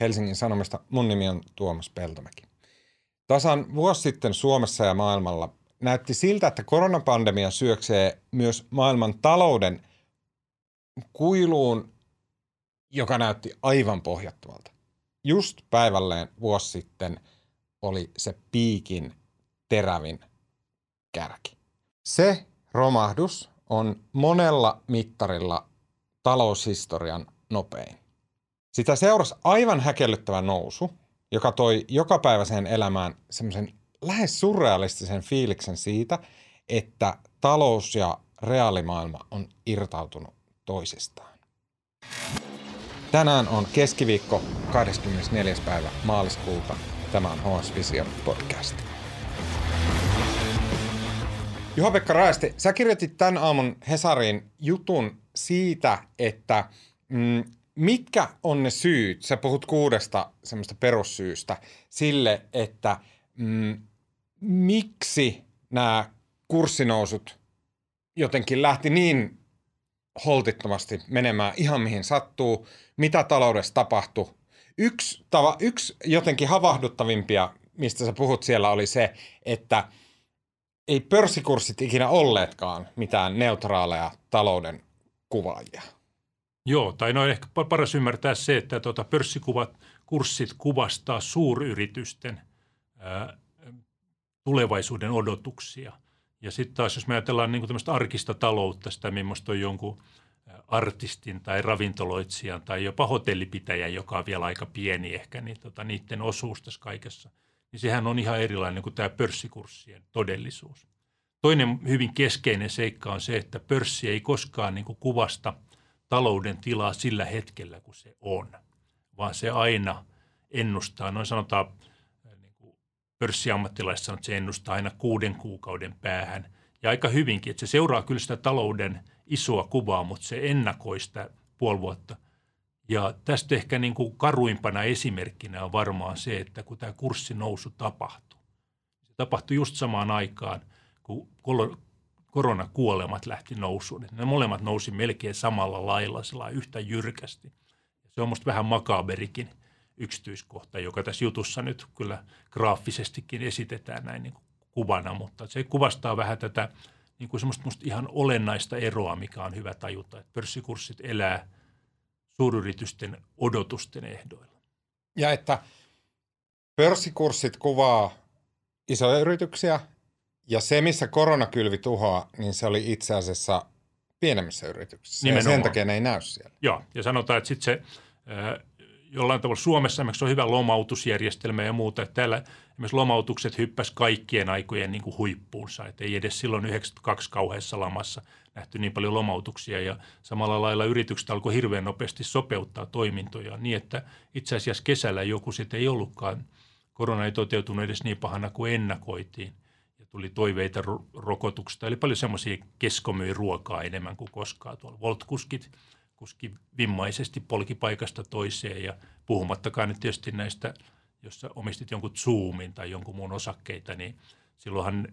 Helsingin Sanomista. Mun nimi on Tuomas Peltomäki. Tasan vuosi sitten Suomessa ja maailmalla näytti siltä, että koronapandemia syöksee myös maailman talouden kuiluun, joka näytti aivan pohjattomalta. Just päivälleen vuosi sitten oli se piikin terävin kärki. Se romahdus on monella mittarilla taloushistorian nopein. Sitä seurasi aivan häkellyttävä nousu, joka toi jokapäiväiseen elämään semmoisen lähes surrealistisen fiiliksen siitä, että talous ja reaalimaailma on irtautunut toisistaan. Tänään on keskiviikko 24. päivä maaliskuuta. Tämä on HS Vision podcast. Juha-Pekka Raesti, sä kirjoitit tämän aamun Hesarin jutun siitä, että mm, mitkä on ne syyt, sä puhut kuudesta semmoista perussyystä sille, että mm, miksi nämä kurssinousut jotenkin lähti niin holtittomasti menemään ihan mihin sattuu, mitä taloudessa tapahtui. Yksi, tava, yksi jotenkin havahduttavimpia, mistä sä puhut siellä, oli se, että ei pörssikurssit ikinä olleetkaan mitään neutraaleja talouden kuvaajia. Joo, tai no ehkä paras ymmärtää se, että tuota pörssikuvat, kurssit kuvastaa suuryritysten ää, tulevaisuuden odotuksia. Ja sitten taas, jos me ajatellaan niin tämmöistä arkista taloutta, sitä millaista on jonkun artistin tai ravintoloitsijan tai jopa hotellipitäjän, joka on vielä aika pieni ehkä, niin tota, niiden osuus tässä kaikessa, niin sehän on ihan erilainen kuin tämä pörssikurssien todellisuus. Toinen hyvin keskeinen seikka on se, että pörssi ei koskaan niin kuin kuvasta talouden tilaa sillä hetkellä, kun se on, vaan se aina ennustaa, noin sanotaan pörssiammattilaiset sanoo, että se ennustaa aina kuuden kuukauden päähän. Ja aika hyvinkin, että se seuraa kyllä sitä talouden isoa kuvaa, mutta se ennakoi sitä puoli vuotta. Ja tästä ehkä niin kuin karuimpana esimerkkinä on varmaan se, että kun tämä kurssinousu tapahtui. Se tapahtui just samaan aikaan, kun koronakuolemat lähti nousuun. Ne molemmat nousi melkein samalla lailla, yhtä jyrkästi. Se on musta vähän makaberikin – yksityiskohta, joka tässä jutussa nyt kyllä graafisestikin esitetään näin niin kuin kuvana, mutta se kuvastaa vähän tätä niin kuin semmoista ihan olennaista eroa, mikä on hyvä tajuta, että pörssikurssit elää suuryritysten odotusten ehdoilla. Ja että pörssikurssit kuvaa isoja yrityksiä ja se, missä koronakylvi tuhoaa, niin se oli itse asiassa pienemmissä yrityksissä. Nimenomaan. Ja sen takia ne ei näy siellä. Joo, ja sanotaan, että sitten se jollain tavalla Suomessa esimerkiksi on hyvä lomautusjärjestelmä ja muuta. Että täällä esimerkiksi lomautukset hyppäs kaikkien aikojen niin kuin huippuunsa. Että ei edes silloin 92 kauheassa lamassa nähty niin paljon lomautuksia ja samalla lailla yritykset alkoi hirveän nopeasti sopeuttaa toimintoja niin, että itse asiassa kesällä joku sitten ei ollutkaan, korona ei toteutunut edes niin pahana kuin ennakoitiin tuli toiveita rokotuksesta. Eli paljon semmoisia keskomyi ruokaa enemmän kuin koskaan tuolla. Voltkuskit – kuski vimmaisesti polki paikasta toiseen ja puhumattakaan nyt tietysti näistä, jos omistit jonkun Zoomin tai jonkun muun osakkeita, niin silloinhan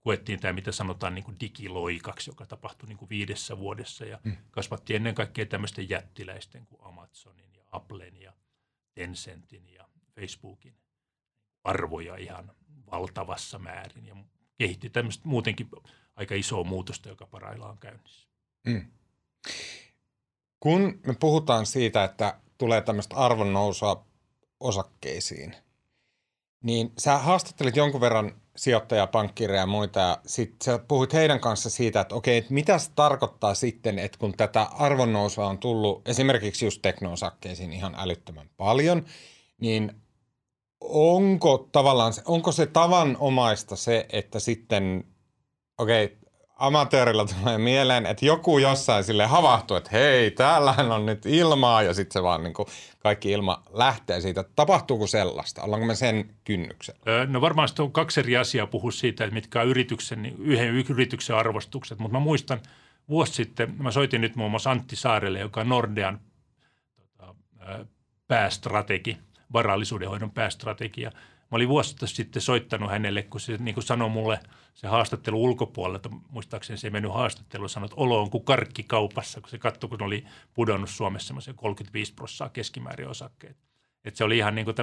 koettiin tämä, mitä sanotaan niin kuin digiloikaksi, joka tapahtui niin kuin viidessä vuodessa ja mm. kasvatti ennen kaikkea tämmöisten jättiläisten kuin Amazonin ja Applen ja Tencentin ja Facebookin arvoja ihan valtavassa määrin ja kehitti tämmöistä muutenkin aika isoa muutosta, joka parhaillaan on käynnissä. Mm. Kun me puhutaan siitä, että tulee tämmöistä arvonnousua osakkeisiin, niin sä haastattelit jonkun verran sijoittajia, pankkireja ja muita, ja sit sä puhuit heidän kanssa siitä, että okei, että mitä se tarkoittaa sitten, että kun tätä arvonnousua on tullut esimerkiksi just teknoosakkeisiin ihan älyttömän paljon, niin onko tavallaan, onko se tavanomaista se, että sitten, okei, amatöörillä tulee mieleen, että joku jossain sille havahtuu, että hei, täällähän on nyt ilmaa ja sitten se vaan niin kuin kaikki ilma lähtee siitä. Tapahtuuko sellaista? Ollaanko me sen kynnyksellä? No varmaan on kaksi eri asiaa puhua siitä, että mitkä on yrityksen, yhden yrityksen arvostukset, mutta mä muistan vuosi sitten, mä soitin nyt muun muassa Antti Saarelle, joka on Nordean tota, päästrategi, varallisuudenhoidon päästrategia. Mä olin vuosi sitten soittanut hänelle, kun se niin kuin sanoi mulle – se haastattelu ulkopuolelta, muistaakseni se ei mennyt haastattelu, sanoi, että olo on kuin karkkikaupassa, kun se katsoi, kun oli pudonnut Suomessa semmoisen 35 prosenttia keskimäärin osakkeet. Että se oli ihan niin kuin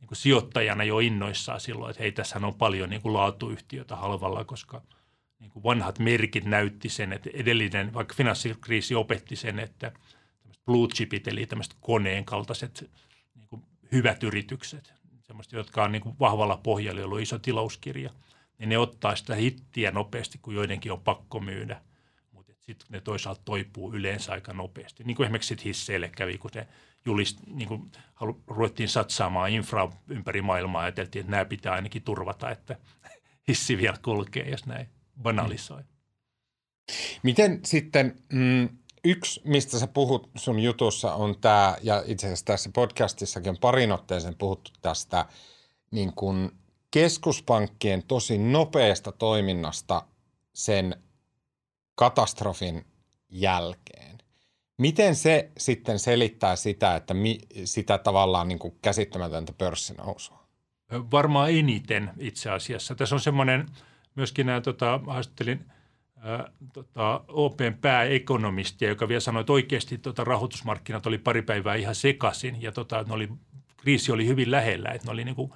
niin kuin sijoittajana jo innoissaan silloin, että hei, tässä on paljon niin kuin laatuyhtiötä halvalla, koska niin kuin vanhat merkit näytti sen, että edellinen, vaikka finanssikriisi opetti sen, että blue chipit, eli tämmöiset koneen kaltaiset hyvät yritykset, semmoista, jotka on niin kuin vahvalla pohjalla, jolla on iso tilauskirja, niin ne ottaa sitä hittiä nopeasti, kun joidenkin on pakko myydä. Mutta sitten ne toisaalta toipuu yleensä aika nopeasti. Niin kuin esimerkiksi hisseille kävi, kun se julist, niin kuin halu, ruvettiin satsaamaan infra ympäri maailmaa. Ajateltiin, että nämä pitää ainakin turvata, että hissi vielä kulkee, jos näin banalisoi. Miten sitten, mm, yksi, mistä sä puhut sun jutussa on tämä, ja itse asiassa tässä podcastissakin on parin otteeseen puhuttu tästä niin kuin keskuspankkien tosi nopeasta toiminnasta sen katastrofin jälkeen. Miten se sitten selittää sitä, että mi, sitä tavallaan niin kuin käsittämätöntä pörssinousua? Varmaan eniten itse asiassa. Tässä on semmoinen, myöskin nämä, tota, haastattelin tota, OPn pääekonomistia, joka vielä sanoi, että oikeasti tota, rahoitusmarkkinat oli pari päivää ihan sekaisin ja tota, ne oli, kriisi oli hyvin lähellä, että ne oli niin kuin,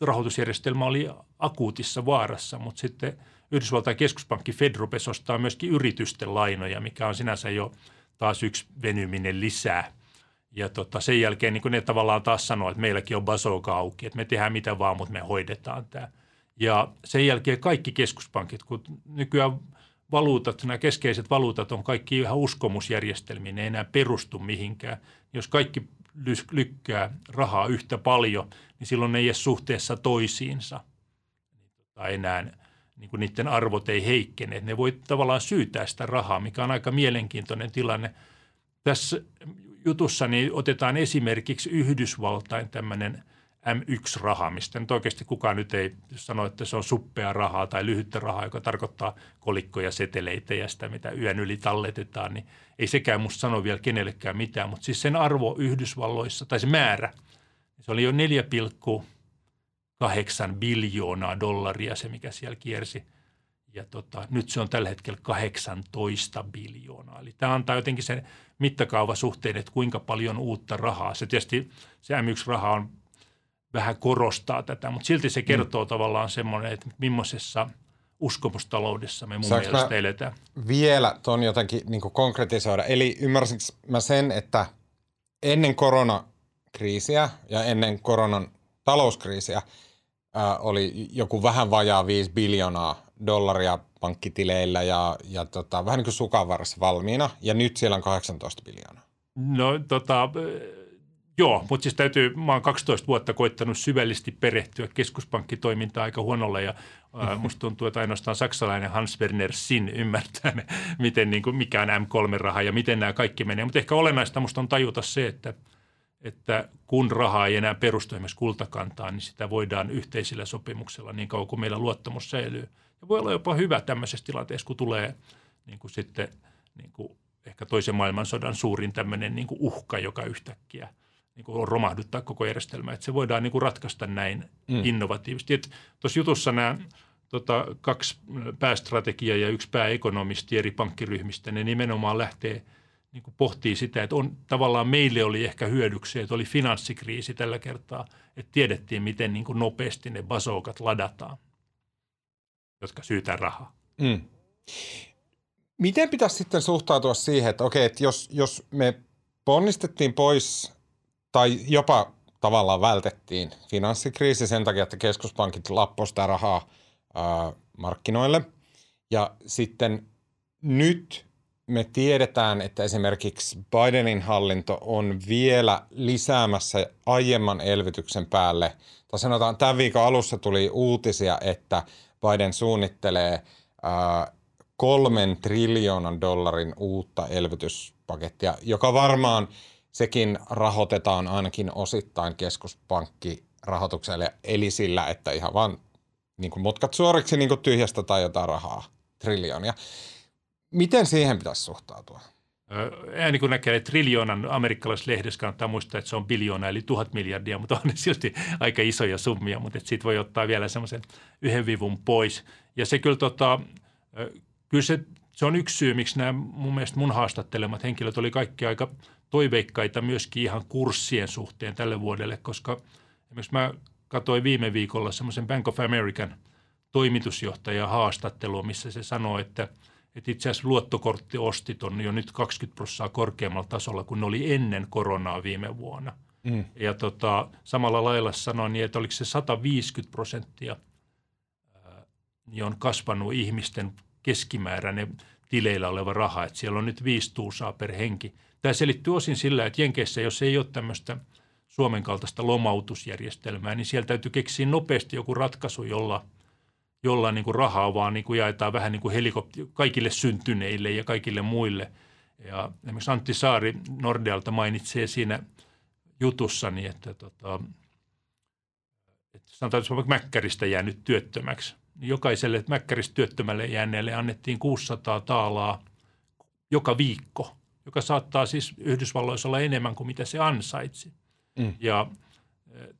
rahoitusjärjestelmä oli akuutissa vaarassa, mutta sitten Yhdysvaltain keskuspankki Fed rupesi ostaa myöskin yritysten lainoja, mikä on sinänsä jo – taas yksi venyminen lisää. Ja tota, sen jälkeen niin ne tavallaan taas sanoo, että meilläkin on basoka auki, että me tehdään mitä vaan, mutta me hoidetaan tämä. Ja sen jälkeen kaikki keskuspankit, kun nykyään valuutat, nämä keskeiset valuutat on kaikki ihan uskomusjärjestelmiä, ne ei enää perustu mihinkään. Jos kaikki lykkää rahaa yhtä paljon, niin silloin ne ei ole suhteessa toisiinsa tota, enää niin kuin niiden arvot ei heikkene. Ne voi tavallaan syytää sitä rahaa, mikä on aika mielenkiintoinen tilanne. Tässä jutussa niin otetaan esimerkiksi Yhdysvaltain tämmöinen M1-raha, mistä nyt oikeasti kukaan nyt ei sano, että se on suppea rahaa tai lyhyttä rahaa, joka tarkoittaa kolikkoja, seteleitä ja sitä, mitä yön yli talletetaan, niin ei sekään musta sano vielä kenellekään mitään. Mutta siis sen arvo Yhdysvalloissa, tai se määrä, se oli jo 4, 8 biljoonaa dollaria se, mikä siellä kiersi. Ja tota, nyt se on tällä hetkellä 18 biljoonaa. Eli tämä antaa jotenkin sen mittakaava suhteen, että kuinka paljon uutta rahaa. Se tietysti se M1-raha on vähän korostaa tätä, mutta silti se kertoo mm. tavallaan semmoinen, että millaisessa uskomustaloudessa me mun Saanko mielestä eletään. Vielä tuon jotenkin niin konkretisoida. Eli ymmärsinkö mä sen, että ennen koronakriisiä ja ennen koronan talouskriisiä – äh, oli joku vähän vajaa 5 biljoonaa dollaria pankkitileillä ja, ja tota, vähän niin kuin sukanvarassa valmiina, ja nyt siellä on 18 biljoonaa. No tota, joo, mutta siis täytyy, mä oon 12 vuotta koittanut syvällisesti perehtyä keskuspankkitoimintaan aika huonolla ja äh, musta tuntuu, että ainoastaan saksalainen Hans Werner Sin ymmärtää, miten, niin kuin, mikä on M3-raha ja miten nämä kaikki menee. Mutta ehkä olennaista musta on tajuta se, että – että kun rahaa ei enää perustu esimerkiksi kultakantaan, niin sitä voidaan yhteisillä sopimuksella niin kauan kuin meillä luottamus säilyy. Ja voi olla jopa hyvä tämmöisessä tilanteessa, kun tulee niin kuin sitten niin kuin ehkä toisen maailmansodan suurin tämmöinen niin kuin uhka, joka yhtäkkiä niin kuin romahduttaa koko järjestelmää. Että se voidaan niin kuin ratkaista näin mm. innovatiivisesti. Tuossa jutussa nämä tota, kaksi päästrategiaa ja yksi pääekonomisti eri pankkiryhmistä, ne nimenomaan lähtee – niin kuin pohtii sitä, että on, tavallaan meille oli ehkä hyödyksi, että oli finanssikriisi tällä kertaa, että tiedettiin, miten niin kuin nopeasti ne basoukat ladataan, jotka syytää rahaa. Mm. Miten pitäisi sitten suhtautua siihen, että okei, että jos, jos me ponnistettiin pois tai jopa tavallaan vältettiin finanssikriisi sen takia, että keskuspankit sitä rahaa ää, markkinoille ja sitten nyt – me tiedetään, että esimerkiksi Bidenin hallinto on vielä lisäämässä aiemman elvytyksen päälle. Tai sanotaan, tämän viikon alussa tuli uutisia, että Biden suunnittelee ää, kolmen triljoonan dollarin uutta elvytyspakettia, joka varmaan sekin rahoitetaan ainakin osittain keskuspankkirahoitukselle, eli sillä, että ihan vaan niin kuin mutkat suoriksi niin kuin tyhjästä tai jotain rahaa, triljoonia. Miten siihen pitäisi suhtautua? Ääni kun näkee triljoonan amerikkalaisessa lehdessä, kannattaa muistaa, että se on biljoona eli tuhat miljardia, mutta on ne silti aika isoja summia, mutta siitä voi ottaa vielä semmoisen yhden vivun pois. Ja se kyllä, tota, kyllä se se on yksi syy, miksi nämä mun mielestä mun haastattelemat henkilöt oli kaikki aika toiveikkaita myöskin ihan kurssien suhteen tälle vuodelle, koska esimerkiksi mä katsoin viime viikolla semmoisen Bank of American toimitusjohtajan haastattelua, missä se sanoi, että, että itse asiassa luottokorttiostit on jo nyt 20 prosenttia korkeammalla tasolla kuin ne oli ennen koronaa viime vuonna. Mm. Ja tota, samalla lailla sanoin, niin, että oliko se 150 prosenttia niin on kasvanut ihmisten keskimääräinen tileillä oleva raha, että siellä on nyt viisi tuusaa per henki. Tämä selittyy osin sillä, että Jenkeissä, jos ei ole tämmöistä Suomen kaltaista lomautusjärjestelmää, niin sieltä täytyy keksiä nopeasti joku ratkaisu, jolla, jolla niin kuin rahaa vaan niin kuin jaetaan vähän niin kuin helikopter kaikille syntyneille ja kaikille muille. Ja esimerkiksi Antti Saari Nordealta mainitsee siinä jutussani, että, tota, että sanotaan, että Mäkkäristä jäänyt työttömäksi, niin jokaiselle Mäkkäristä työttömälle jääneelle annettiin 600 taalaa joka viikko, joka saattaa siis Yhdysvalloissa olla enemmän kuin mitä se ansaitsi. Mm. Ja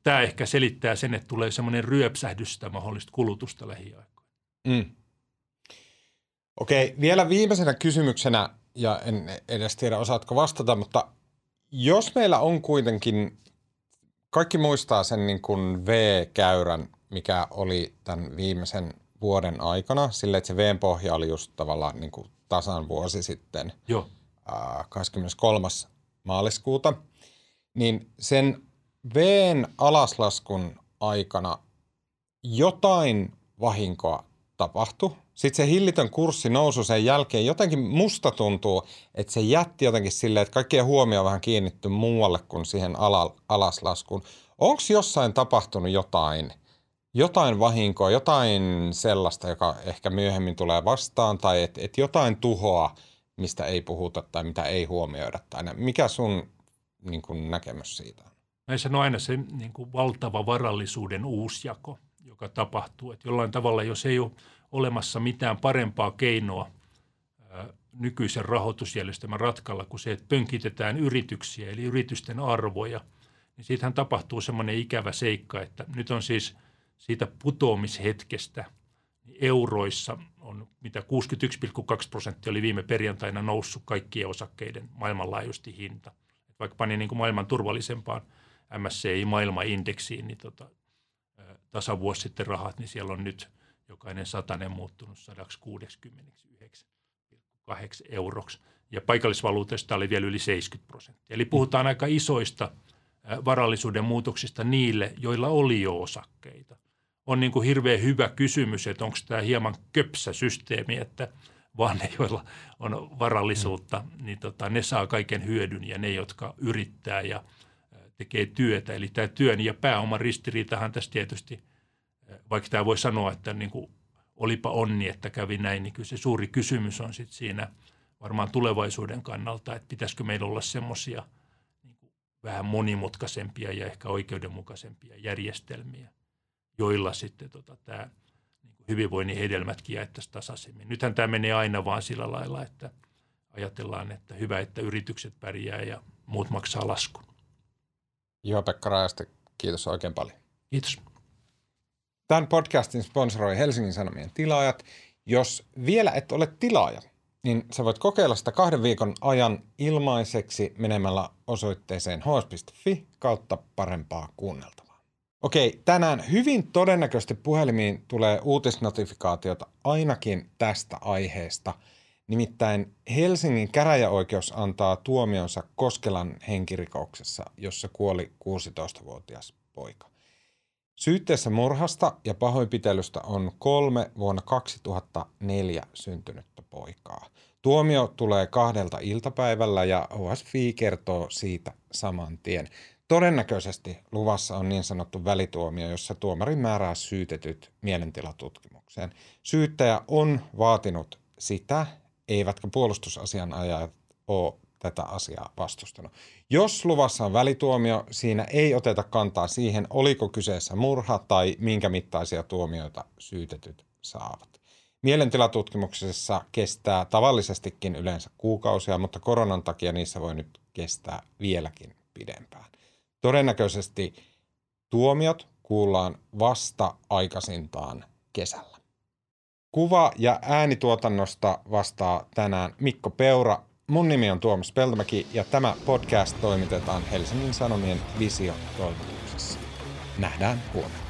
tämä ehkä selittää sen, että tulee semmoinen ryöpsähdys sitä mahdollista kulutusta lähiaikoina. Mm. Okei, vielä viimeisenä kysymyksenä, ja en edes tiedä osaatko vastata, mutta jos meillä on kuitenkin, kaikki muistaa sen niin kuin V-käyrän, mikä oli tämän viimeisen vuoden aikana, sille että se V-pohja oli just tavallaan niin kuin tasan vuosi sitten, Joo. 23. maaliskuuta, niin sen Vn alaslaskun aikana jotain vahinkoa tapahtui. Sitten se hillitön kurssi nousu sen jälkeen, jotenkin musta tuntuu, että se jätti jotenkin silleen, että kaikkien huomio vähän kiinnitty muualle kuin siihen ala, alaslaskuun. Onko jossain tapahtunut jotain, jotain vahinkoa, jotain sellaista, joka ehkä myöhemmin tulee vastaan, tai että et jotain tuhoa, mistä ei puhuta tai mitä ei huomioida? Tai mikä sun niin kuin, näkemys siitä on? Näissä on aina se niin kuin valtava varallisuuden uusjako, joka tapahtuu. Että jollain tavalla, jos ei ole olemassa mitään parempaa keinoa ää, nykyisen rahoitusjärjestelmän ratkalla kuin se, että pönkitetään yrityksiä, eli yritysten arvoja, niin siitähän tapahtuu semmoinen ikävä seikka, että nyt on siis siitä putoamishetkestä niin euroissa on, mitä 61,2 prosenttia oli viime perjantaina noussut kaikkien osakkeiden maailmanlaajuisesti hinta. Vaikka pani niin kuin maailman turvallisempaan – MSCI-maailmaindeksiin, niin tota, tasavuosi sitten rahat, niin siellä on nyt jokainen satanen muuttunut 169,8 euroksi. Ja paikallisvaluutesta oli vielä yli 70 prosenttia. Eli puhutaan aika isoista varallisuuden muutoksista niille, joilla oli jo osakkeita. On niin kuin hirveän hyvä kysymys, että onko tämä hieman köpsä systeemi, että vaan ne, joilla on varallisuutta, niin tota, ne saa kaiken hyödyn ja ne, jotka yrittää ja – tekee työtä. Eli tämä työn ja pääoman ristiriitahan tässä tietysti, vaikka tämä voi sanoa, että niin kuin olipa onni, että kävi näin, niin kyllä se suuri kysymys on sitten siinä varmaan tulevaisuuden kannalta, että pitäisikö meillä olla semmoisia niin vähän monimutkaisempia ja ehkä oikeudenmukaisempia järjestelmiä, joilla sitten tota, tämä niin hyvinvoinnin hedelmätkin jaettaisiin tasaisemmin. Nythän tämä menee aina vaan sillä lailla, että ajatellaan, että hyvä, että yritykset pärjää ja muut maksaa laskun. Juha-Pekka Rajasta, kiitos oikein paljon. Kiitos. Tämän podcastin sponsoroi Helsingin Sanomien tilaajat. Jos vielä et ole tilaaja, niin sä voit kokeilla sitä kahden viikon ajan ilmaiseksi menemällä osoitteeseen hs.fi kautta parempaa kuunneltavaa. Okei, tänään hyvin todennäköisesti puhelimiin tulee uutisnotifikaatiota ainakin tästä aiheesta – Nimittäin Helsingin käräjäoikeus antaa tuomionsa Koskelan henkirikoksessa, jossa kuoli 16-vuotias poika. Syytteessä murhasta ja pahoinpitelystä on kolme vuonna 2004 syntynyttä poikaa. Tuomio tulee kahdelta iltapäivällä ja OSFI kertoo siitä saman tien. Todennäköisesti luvassa on niin sanottu välituomio, jossa tuomari määrää syytetyt mielentilatutkimukseen. Syyttäjä on vaatinut sitä, eivätkä puolustusasianajajat ole tätä asiaa vastustanut. Jos luvassa on välituomio, siinä ei oteta kantaa siihen, oliko kyseessä murha tai minkä mittaisia tuomioita syytetyt saavat. Mielentilatutkimuksessa kestää tavallisestikin yleensä kuukausia, mutta koronan takia niissä voi nyt kestää vieläkin pidempään. Todennäköisesti tuomiot kuullaan vasta aikaisintaan kesällä. Kuva- ja äänituotannosta vastaa tänään Mikko Peura. Mun nimi on Tuomas Peltomäki ja tämä podcast toimitetaan Helsingin Sanomien Visio-toimituksessa. Nähdään huomenna.